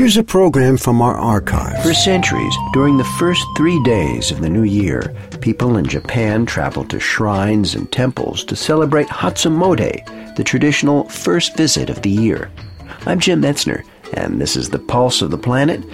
Here's a program from our archives. For centuries, during the first three days of the new year, people in Japan traveled to shrines and temples to celebrate Hatsumode, the traditional first visit of the year. I'm Jim Metzner, and this is the Pulse of the Planet.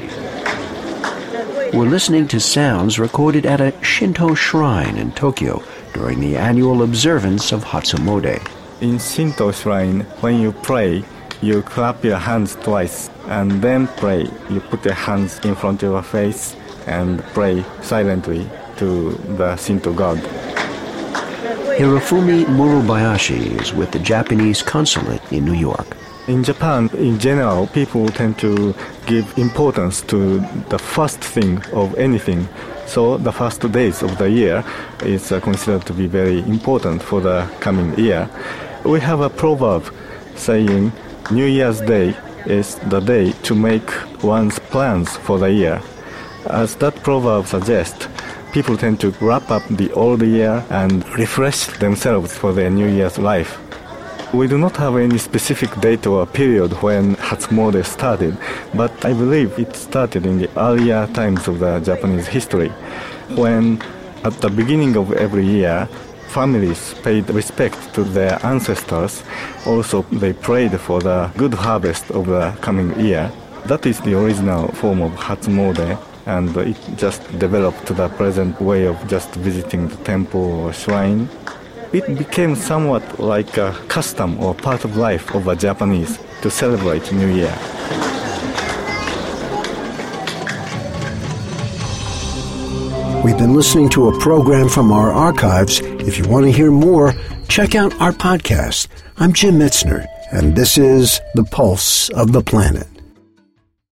We're listening to sounds recorded at a Shinto shrine in Tokyo during the annual observance of Hatsumode. In Shinto shrine, when you pray, you clap your hands twice and then pray. You put your hands in front of your face and pray silently to the Shinto god. Hirofumi Murubayashi is with the Japanese consulate in New York. In Japan, in general, people tend to give importance to the first thing of anything. So the first days of the year is uh, considered to be very important for the coming year. We have a proverb saying New Year's Day is the day to make one's plans for the year. As that proverb suggests, people tend to wrap up the old year and refresh themselves for their New Year's life. We do not have any specific date or period when Hatsumode started, but I believe it started in the earlier times of the Japanese history, when at the beginning of every year, families paid respect to their ancestors. Also, they prayed for the good harvest of the coming year. That is the original form of Hatsumode, and it just developed to the present way of just visiting the temple or shrine. It became somewhat like a custom or part of life of a Japanese to celebrate New Year. We've been listening to a program from our archives. If you want to hear more, check out our podcast. I'm Jim Metzner, and this is The Pulse of the Planet.